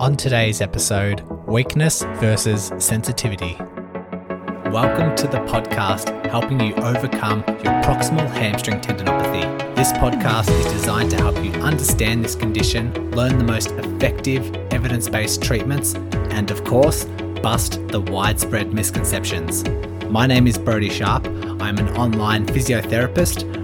On today's episode, weakness versus sensitivity. Welcome to the podcast helping you overcome your proximal hamstring tendinopathy. This podcast is designed to help you understand this condition, learn the most effective evidence based treatments, and of course, bust the widespread misconceptions. My name is Brodie Sharp. I'm an online physiotherapist,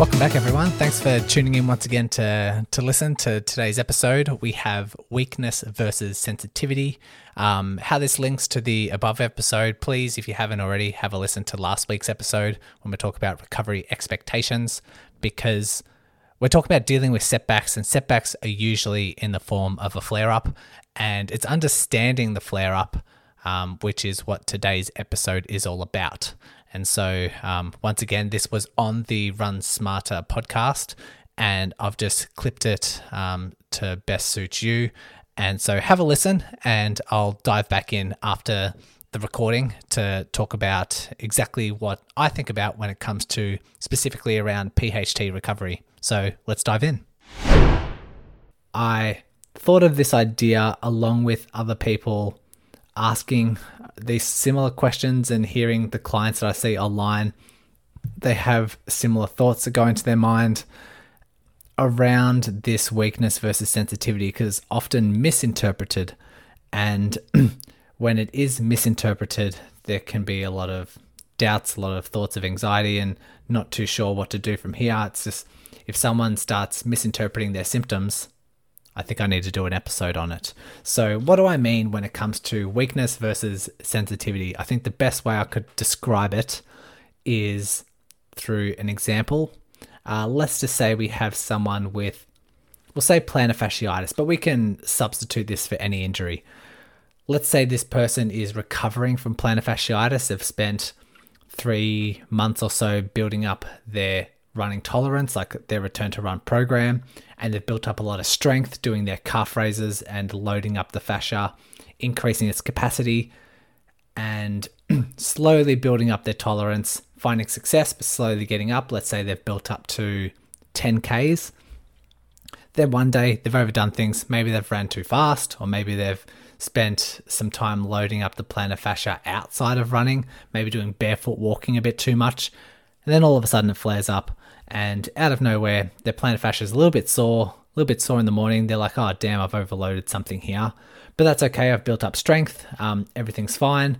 Welcome back, everyone. Thanks for tuning in once again to to listen to today's episode. We have weakness versus sensitivity. Um, how this links to the above episode, please, if you haven't already, have a listen to last week's episode when we talk about recovery expectations, because we're talking about dealing with setbacks, and setbacks are usually in the form of a flare up, and it's understanding the flare up, um, which is what today's episode is all about. And so, um, once again, this was on the Run Smarter podcast, and I've just clipped it um, to best suit you. And so, have a listen, and I'll dive back in after the recording to talk about exactly what I think about when it comes to specifically around PHT recovery. So, let's dive in. I thought of this idea along with other people asking these similar questions and hearing the clients that I see online, they have similar thoughts that go into their mind around this weakness versus sensitivity because often misinterpreted. And when it is misinterpreted, there can be a lot of doubts, a lot of thoughts of anxiety, and not too sure what to do from here. It's just if someone starts misinterpreting their symptoms, I think I need to do an episode on it. So, what do I mean when it comes to weakness versus sensitivity? I think the best way I could describe it is through an example. Uh, let's just say we have someone with, we'll say plantar fasciitis, but we can substitute this for any injury. Let's say this person is recovering from plantar fasciitis. They've spent three months or so building up their running tolerance, like their return to run program, and they've built up a lot of strength doing their calf raises and loading up the fascia, increasing its capacity, and slowly building up their tolerance, finding success, but slowly getting up. Let's say they've built up to 10Ks. Then one day they've overdone things. Maybe they've ran too fast, or maybe they've spent some time loading up the plantar fascia outside of running, maybe doing barefoot walking a bit too much. And then all of a sudden it flares up and out of nowhere, their plantar fascia is a little bit sore, a little bit sore in the morning. They're like, oh, damn, I've overloaded something here. But that's okay. I've built up strength. Um, everything's fine.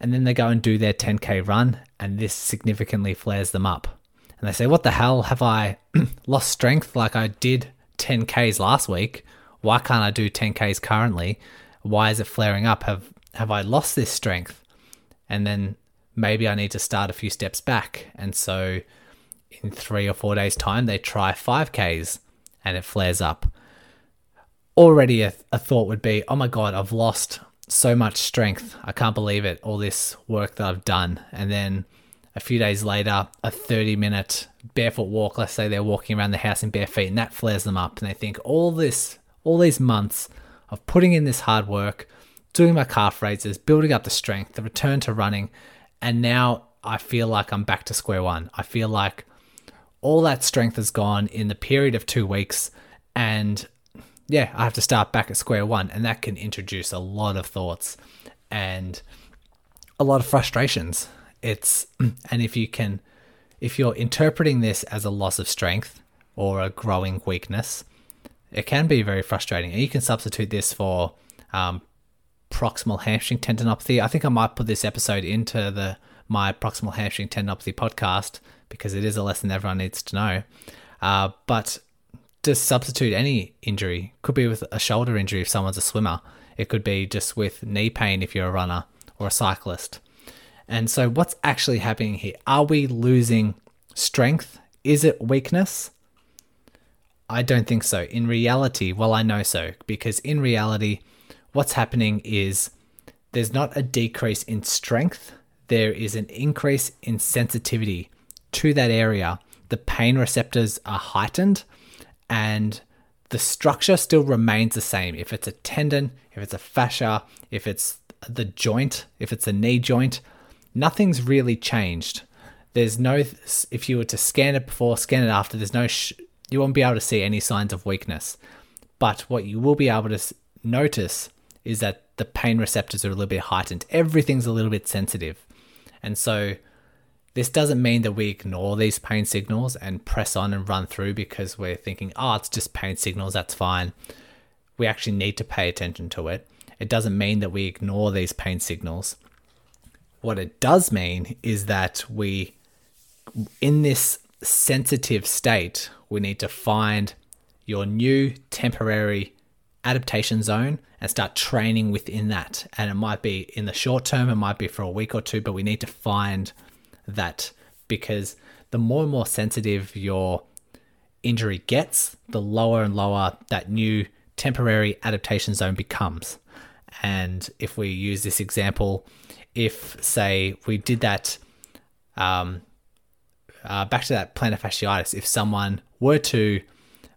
And then they go and do their 10K run, and this significantly flares them up. And they say, what the hell? Have I lost strength like I did 10Ks last week? Why can't I do 10Ks currently? Why is it flaring up? Have, have I lost this strength? And then maybe I need to start a few steps back. And so in three or four days' time, they try 5Ks and it flares up. Already, a, a thought would be, oh my God, I've lost so much strength. I can't believe it. All this work that I've done. And then a few days later, a 30 minute barefoot walk, let's say they're walking around the house in bare feet, and that flares them up. And they think, all this, all these months of putting in this hard work, doing my calf raises, building up the strength, the return to running, and now I feel like I'm back to square one. I feel like all that strength is gone in the period of two weeks. And yeah, I have to start back at square one. And that can introduce a lot of thoughts and a lot of frustrations. It's, and if you can, if you're interpreting this as a loss of strength or a growing weakness, it can be very frustrating. And you can substitute this for um, proximal hamstring tendinopathy. I think I might put this episode into the my proximal hamstring tendinopathy podcast because it is a lesson everyone needs to know. Uh, but just substitute any injury. Could be with a shoulder injury if someone's a swimmer. It could be just with knee pain if you're a runner or a cyclist. And so, what's actually happening here? Are we losing strength? Is it weakness? I don't think so. In reality, well, I know so because in reality, what's happening is there's not a decrease in strength, there is an increase in sensitivity to that area. The pain receptors are heightened and the structure still remains the same. If it's a tendon, if it's a fascia, if it's the joint, if it's a knee joint, nothing's really changed. There's no, if you were to scan it before, scan it after, there's no, sh- you won't be able to see any signs of weakness. But what you will be able to notice is that the pain receptors are a little bit heightened. Everything's a little bit sensitive. And so this doesn't mean that we ignore these pain signals and press on and run through because we're thinking, oh, it's just pain signals, that's fine. We actually need to pay attention to it. It doesn't mean that we ignore these pain signals. What it does mean is that we, in this sensitive state, we need to find your new temporary adaptation zone and start training within that. And it might be in the short term, it might be for a week or two, but we need to find that because the more and more sensitive your injury gets, the lower and lower that new temporary adaptation zone becomes. And if we use this example, if say we did that, um, uh, back to that plantar fasciitis, if someone were to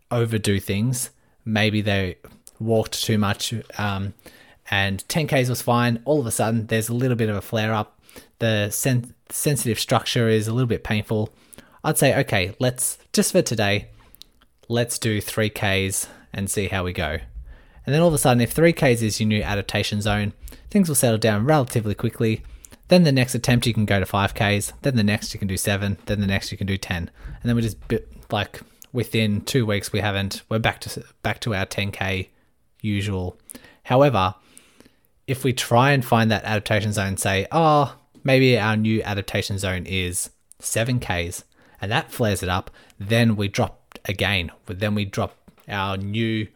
overdo things, maybe they walked too much, um, and 10Ks was fine. All of a sudden, there's a little bit of a flare up. The sen- sensitive structure is a little bit painful. I'd say, okay, let's just for today, let's do 3Ks and see how we go. And then all of a sudden, if 3Ks is your new adaptation zone, things will settle down relatively quickly. Then the next attempt, you can go to 5Ks. Then the next, you can do 7. Then the next, you can do 10. And then we just, like, within two weeks, we haven't, we're back to, back to our 10K usual. However, if we try and find that adaptation zone, say, oh, maybe our new adaptation zone is 7Ks, and that flares it up, then we drop again. Then we drop our new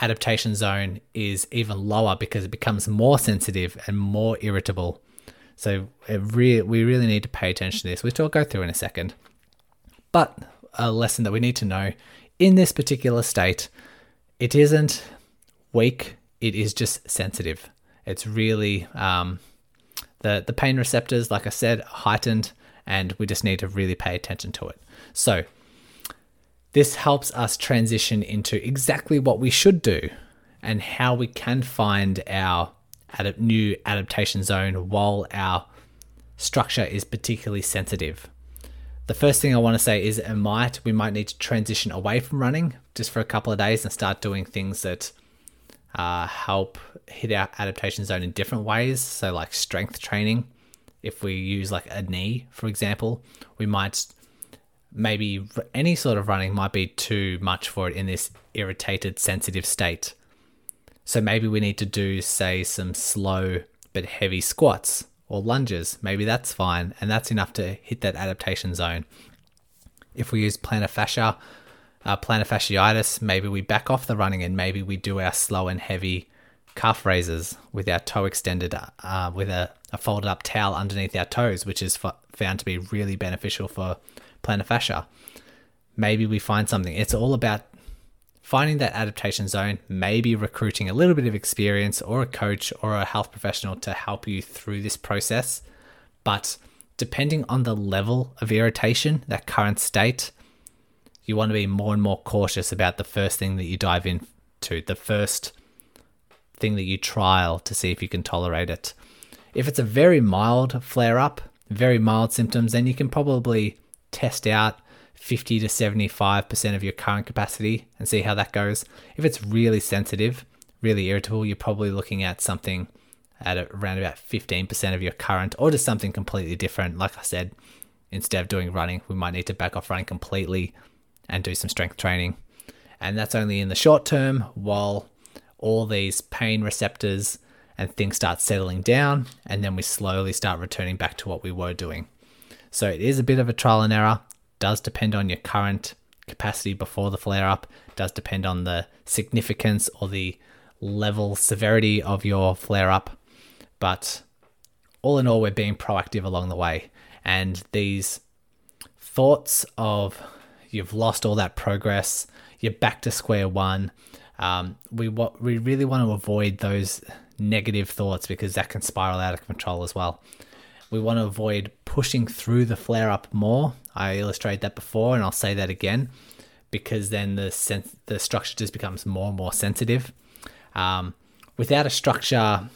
adaptation zone is even lower because it becomes more sensitive and more irritable. So re- we really need to pay attention to this, which I'll go through in a second. But a lesson that we need to know in this particular state, it isn't weak, it is just sensitive. It's really um, the the pain receptors, like I said, heightened, and we just need to really pay attention to it. So this helps us transition into exactly what we should do and how we can find our new adaptation zone while our structure is particularly sensitive. The first thing I want to say is it might we might need to transition away from running just for a couple of days and start doing things that uh, help hit our adaptation zone in different ways. So, like strength training, if we use like a knee, for example, we might maybe any sort of running might be too much for it in this irritated, sensitive state. So, maybe we need to do, say, some slow but heavy squats or lunges. Maybe that's fine, and that's enough to hit that adaptation zone. If we use plantar fascia, uh, plantar fasciitis, maybe we back off the running and maybe we do our slow and heavy calf raises with our toe extended uh, with a, a, folded up towel underneath our toes, which is found to be really beneficial for plantar fascia. Maybe we find something. It's all about finding that adaptation zone, maybe recruiting a little bit of experience or a coach or a health professional to help you through this process. But depending on the level of irritation, that current state, you want to be more and more cautious about the first thing that you dive into, the first thing that you trial to see if you can tolerate it. If it's a very mild flare up, very mild symptoms, then you can probably test out 50 to 75% of your current capacity and see how that goes. If it's really sensitive, really irritable, you're probably looking at something at around about 15% of your current or just something completely different. Like I said, instead of doing running, we might need to back off running completely and do some strength training. And that's only in the short term while all these pain receptors and things start settling down, and then we slowly start returning back to what we were doing. So it is a bit of a trial and error, does depend on your current capacity before the flare up, does depend on the significance or the level severity of your flare up. But all in all, we're being proactive along the way. And these thoughts of you've lost all that progress, you're back to square one. Um, we what we really want to avoid those negative thoughts because that can spiral out of control as well. We want to avoid pushing through the flare up more. I illustrated that before and I'll say that again because then the sen- the structure just becomes more and more sensitive. Um, without a structure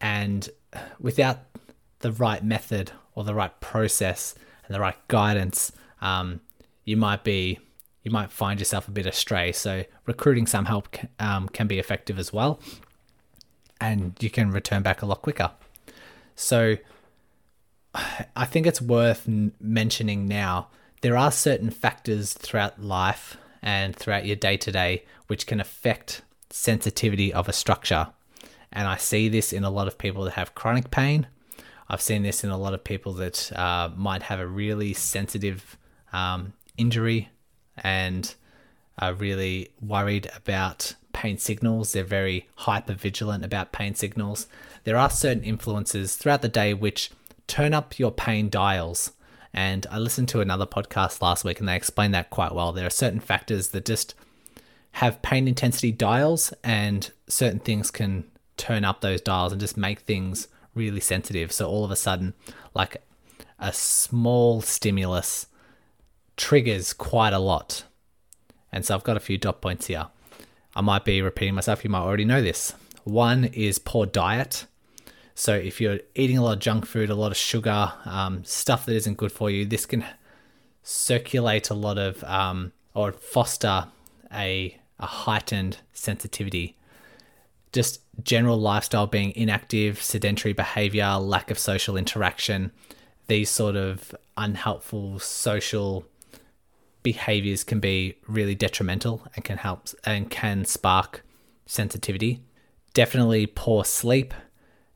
and without the right method or the right process and the right guidance, um, you might be you might find yourself a bit astray. So recruiting some help um, can be effective as well, and you can return back a lot quicker. So I think it's worth mentioning now. There are certain factors throughout life and throughout your day to day which can affect sensitivity of a structure. And I see this in a lot of people that have chronic pain. I've seen this in a lot of people that uh, might have a really sensitive um, injury and are really worried about pain signals. They're very hyper vigilant about pain signals. There are certain influences throughout the day which turn up your pain dials. And I listened to another podcast last week and they explained that quite well. There are certain factors that just have pain intensity dials, and certain things can turn up those dials and just make things really sensitive. So all of a sudden, like a small stimulus triggers quite a lot. And so I've got a few dot points here. I might be repeating myself, you might already know this. One is poor diet. So if you're eating a lot of junk food, a lot of sugar, um, stuff that isn't good for you, this can circulate a lot of um, or foster a, a heightened sensitivity. Just general lifestyle being inactive, sedentary behavior, lack of social interaction, these sort of unhelpful social behaviors can be really detrimental and can help and can spark sensitivity. Definitely poor sleep.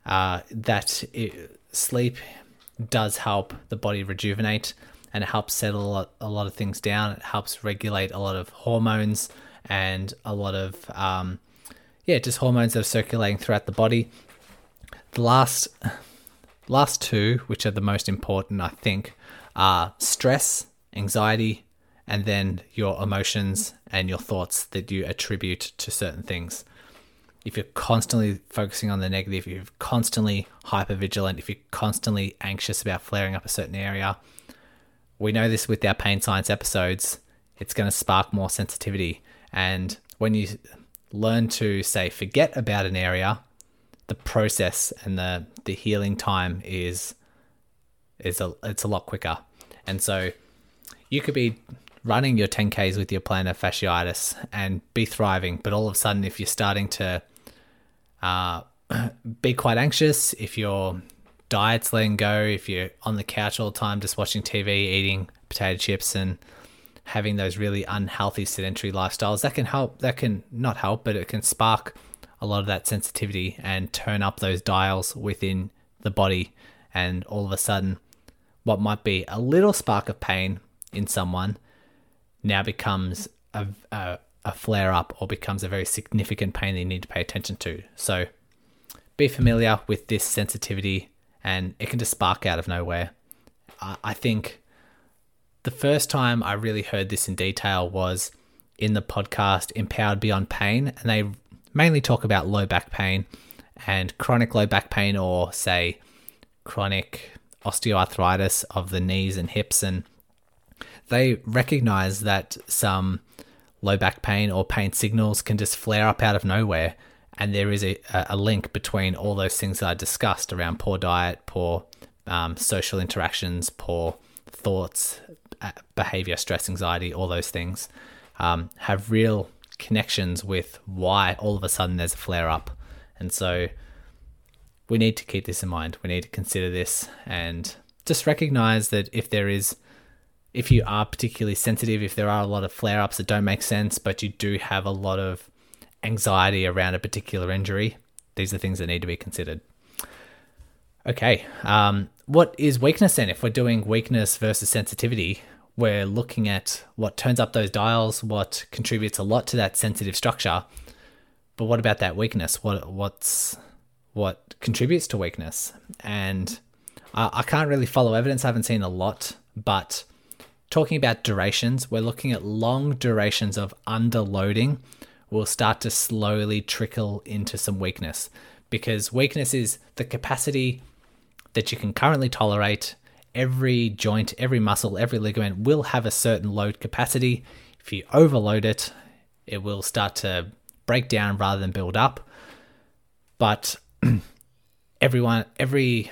Uh, that it, sleep does help the body rejuvenate and it helps settle a lot, a lot, of things down. It helps regulate a lot of hormones and a lot of um, yeah, just hormones that are circulating throughout the body. The last last two, which are the most important, I think, are stress, anxiety, and then your emotions and your thoughts that you attribute to certain things. If you're constantly focusing on the negative, if you're constantly hyper vigilant, if you're constantly anxious about flaring up a certain area, we know this with our pain science episodes, it's going to spark more sensitivity. And when you learn to say forget about an area, the process and the the healing time is is a it's a lot quicker. And so you could be running your 10Ks with your plantar fasciitis and be thriving. But all of a sudden, if you're starting to uh, be quite anxious, if your diet's letting go, if you're on the couch all the time just watching TV, eating potato chips, and having those really unhealthy sedentary lifestyles, that can help. That can not help, but it can spark a lot of that sensitivity and turn up those dials within the body. And all of a sudden, what might be a little spark of pain in someone now becomes a, a, a flare up or becomes a very significant pain that you need to pay attention to. So be familiar with this sensitivity and it can just spark out of nowhere. I, I think the first time I really heard this in detail was in the podcast Empowered Beyond Pain, and they mainly talk about low back pain and chronic low back pain, or say chronic osteoarthritis of the knees and hips and they recognize that some low back pain or pain signals can just flare up out of nowhere. And there is a, a link between all those things that I discussed around poor diet, poor um, social interactions, poor thoughts, behavior, stress, anxiety, all those things um, have real connections with why all of a sudden there's a flare up. And so we need to keep this in mind. We need to consider this and just recognize that if there is if you are particularly sensitive, if there are a lot of flare ups that don't make sense, but you do have a lot of anxiety around a particular injury, these are things that need to be considered. Okay, um, what is weakness then? If we're doing weakness versus sensitivity, we're looking at what turns up those dials, what contributes a lot to that sensitive structure. But what about that weakness? What what's what contributes to weakness? And I, I can't really follow evidence. I haven't seen a lot, but talking about durations, we're looking at long durations of underloading will start to slowly trickle into some weakness because weakness is the capacity that you can currently tolerate. Every joint, every muscle, every ligament will have a certain load capacity. If you overload it, it will start to break down rather than build up. But everyone, every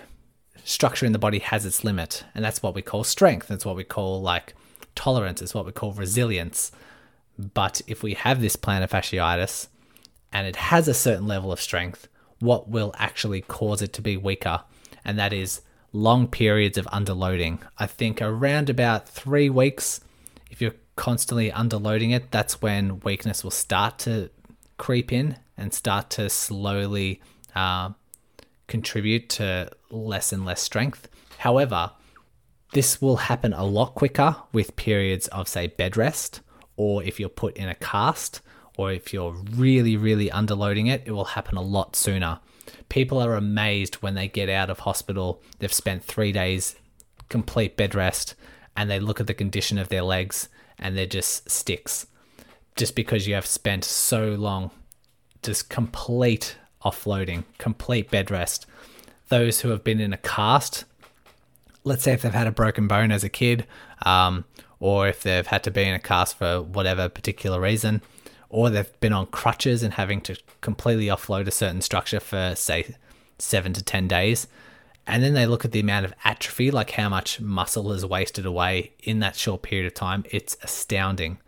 structure in the body has its limit, and that's what we call strength. That's what we call like tolerance. It's what we call resilience. But if we have this plantar fasciitis and it has a certain level of strength, what will actually cause it to be weaker? And that is long periods of underloading. I think around about three weeks, if you're constantly underloading it, that's when weakness will start to creep in and start to slowly uh, contribute to less and less strength. However, this will happen a lot quicker with periods of, say, bed rest, or if you're put in a cast, or if you're really, really underloading it, it will happen a lot sooner. People are amazed when they get out of hospital, they've spent three days complete bed rest, and they look at the condition of their legs and they're just sticks. Just because you have spent so long just complete offloading, complete bed rest. Those who have been in a cast, let's say if they've had a broken bone as a kid, um, or if they've had to be in a cast for whatever particular reason, or they've been on crutches and having to completely offload a certain structure for, say, seven to 10 days. And then they look at the amount of atrophy, like how much muscle is wasted away in that short period of time. It's astounding.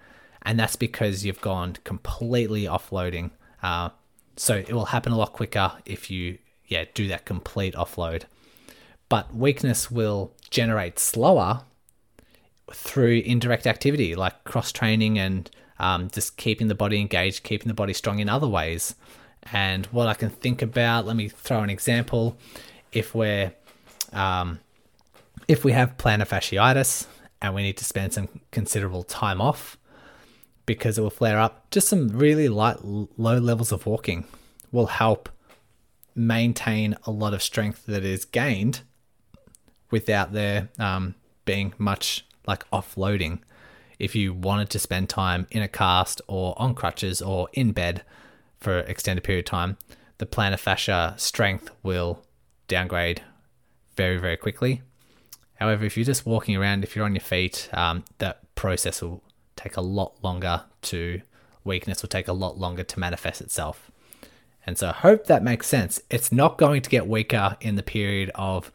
And that's because you've gone completely offloading. Uh, so it will happen a lot quicker if you yeah do that complete offload. But weakness will generate slower through indirect activity like cross training and um, just keeping the body engaged, keeping the body strong in other ways. And what I can think about, let me throw an example. If we're um, if we have plantar fasciitis and we need to spend some considerable time off, because it will flare up. Just some really light, low levels of walking will help maintain a lot of strength that is gained without there um, being much like offloading. If you wanted to spend time in a cast or on crutches or in bed for an extended period of time, the plantar fascia strength will downgrade very, very quickly. However, if you're just walking around, if you're on your feet, um, that process will take a lot longer to weakness will take a lot longer to manifest itself. And so I hope that makes sense. It's not going to get weaker in the period of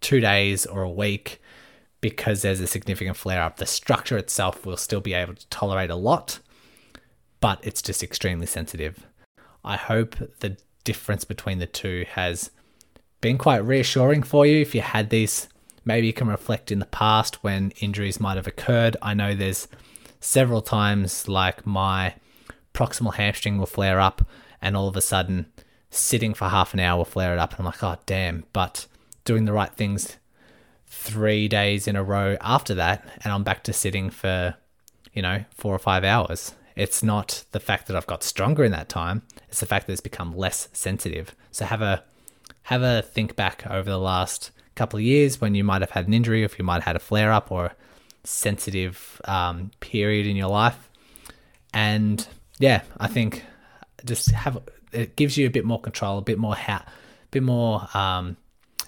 two days or a week because there's a significant flare up. The structure itself will still be able to tolerate a lot, but it's just extremely sensitive. I hope the difference between the two has been quite reassuring for you. If you had these, maybe you can reflect in the past when injuries might have occurred. I know there's several times like my proximal hamstring will flare up and all of a sudden sitting for half an hour will flare it up and I'm like, oh damn, but doing the right things three days in a row after that and I'm back to sitting for, you know, four or five hours. It's not the fact that I've got stronger in that time, it's the fact that it's become less sensitive. So have a have a think back over the last couple of years when you might have had an injury, if you might have had a flare up or sensitive um, period in your life. And yeah, I think just have it gives you a bit more control, a bit more ha- a bit more. Um,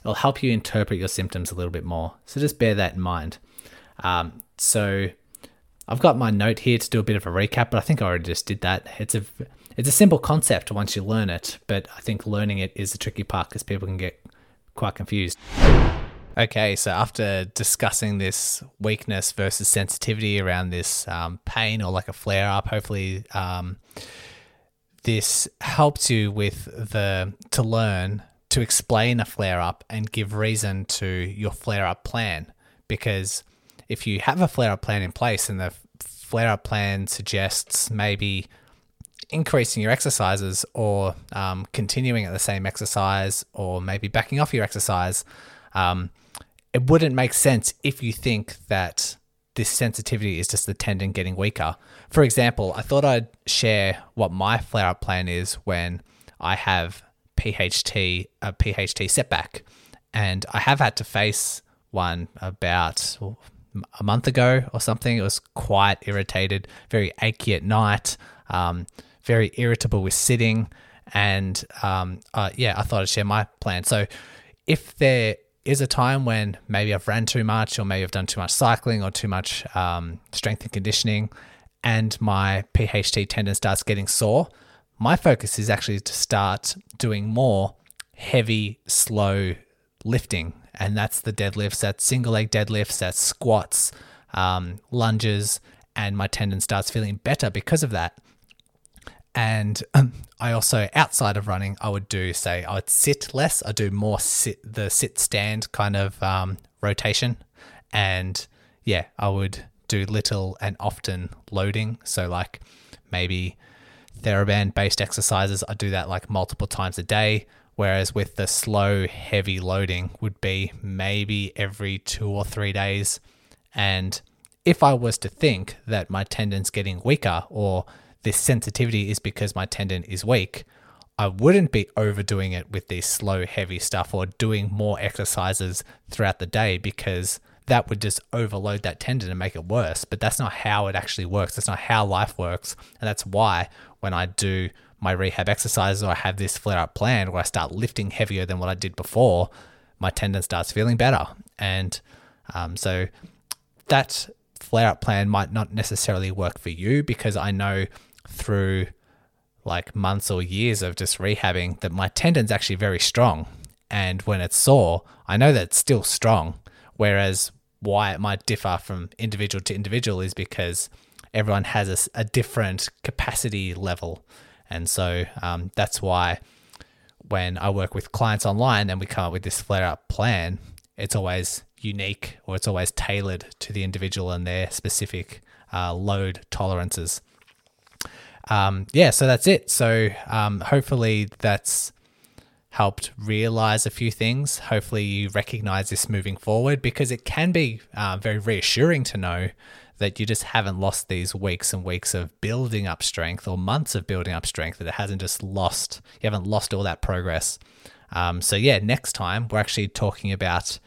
it'll help you interpret your symptoms a little bit more. So just bear that in mind. Um, so I've got my note here to do a bit of a recap, but I think I already just did that. It's a it's a simple concept once you learn it, but I think learning it is the tricky part because people can get quite confused. Okay, so after discussing this weakness versus sensitivity around this um, pain or like a flare up, hopefully um, this helps you with the to learn to explain a flare up and give reason to your flare up plan. Because if you have a flare up plan in place and the flare up plan suggests maybe increasing your exercises or um, continuing at the same exercise or maybe backing off your exercise. Um, it wouldn't make sense if you think that this sensitivity is just the tendon getting weaker. For example, I thought I'd share what my flare up plan is when I have PHT, a PHT setback. And I have had to face one about a month ago or something. It was quite irritated, very achy at night, um, very irritable with sitting. And um, uh, yeah, I thought I'd share my plan. So if there is a time when maybe I've ran too much, or maybe I've done too much cycling or too much um, strength and conditioning, and my PHT tendon starts getting sore, my focus is actually to start doing more heavy, slow lifting. And that's the deadlifts, that's single leg deadlifts, that's squats, um, lunges, and my tendon starts feeling better because of that. And um, I also, outside of running, I would do, say, I would sit less. I do more sit, the sit stand kind of um, rotation. And yeah, I would do little and often loading. So, like maybe TheraBand based exercises, I do that like multiple times a day. Whereas with the slow, heavy loading, would be maybe every two or three days. And if I was to think that my tendon's getting weaker or this sensitivity is because my tendon is weak, I wouldn't be overdoing it with this slow, heavy stuff or doing more exercises throughout the day because that would just overload that tendon and make it worse. But that's not how it actually works. That's not how life works. And that's why when I do my rehab exercises or I have this flare up plan where I start lifting heavier than what I did before, my tendon starts feeling better. And um, so that flare up plan might not necessarily work for you because I know through like months or years of just rehabbing that my tendon's actually very strong. And when it's sore, I know that it's still strong. Whereas why it might differ from individual to individual is because everyone has a, a different capacity level. And so um, that's why when I work with clients online and we come up with this flare up plan, it's always unique or it's always tailored to the individual and their specific uh, load tolerances um, yeah, so that's it. So um, hopefully that's helped realize a few things. Hopefully you recognize this moving forward because it can be uh, very reassuring to know that you just haven't lost these weeks and weeks of building up strength or months of building up strength, that it hasn't just lost, you haven't lost all that progress. Um, so, yeah, next time we're actually talking about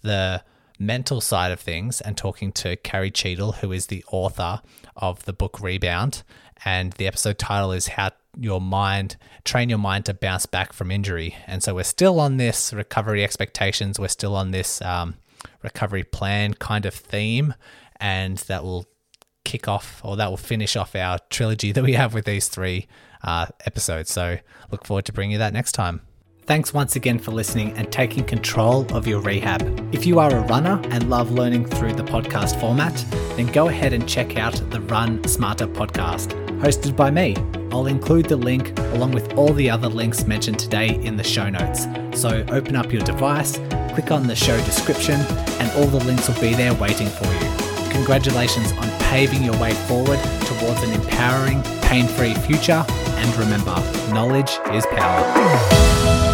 the mental side of things and talking to Carrie Cheadle, who is the author of the book Rebound and the episode title is How Your Mind Train Your Mind to Bounce Back from Injury. And so we're still on this recovery expectations, we're still on this um, recovery plan kind of theme, and that will kick off or that will finish off our trilogy that we have with these three uh, episodes. So look forward to bringing you that next time. Thanks once again for listening and taking control of your rehab. If you are a runner and love learning through the podcast format, then go ahead and check out the Run Smarter podcast, hosted by me. I'll include the link along with all the other links mentioned today in the show notes. So open up your device, click on the show description, and all the links will be there waiting for you. Congratulations on paving your way forward towards an empowering, pain free future. And remember, knowledge is power.